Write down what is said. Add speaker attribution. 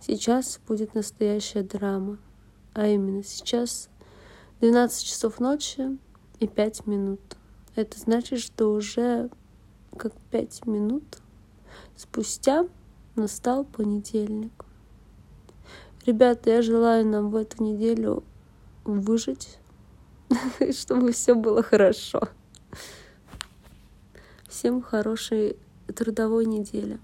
Speaker 1: Сейчас будет настоящая драма. А именно сейчас 12 часов ночи и 5 минут. Это значит, что уже как 5 минут спустя настал понедельник. Ребята, я желаю нам в эту неделю выжить, чтобы все было хорошо. Всем хорошей трудовой недели.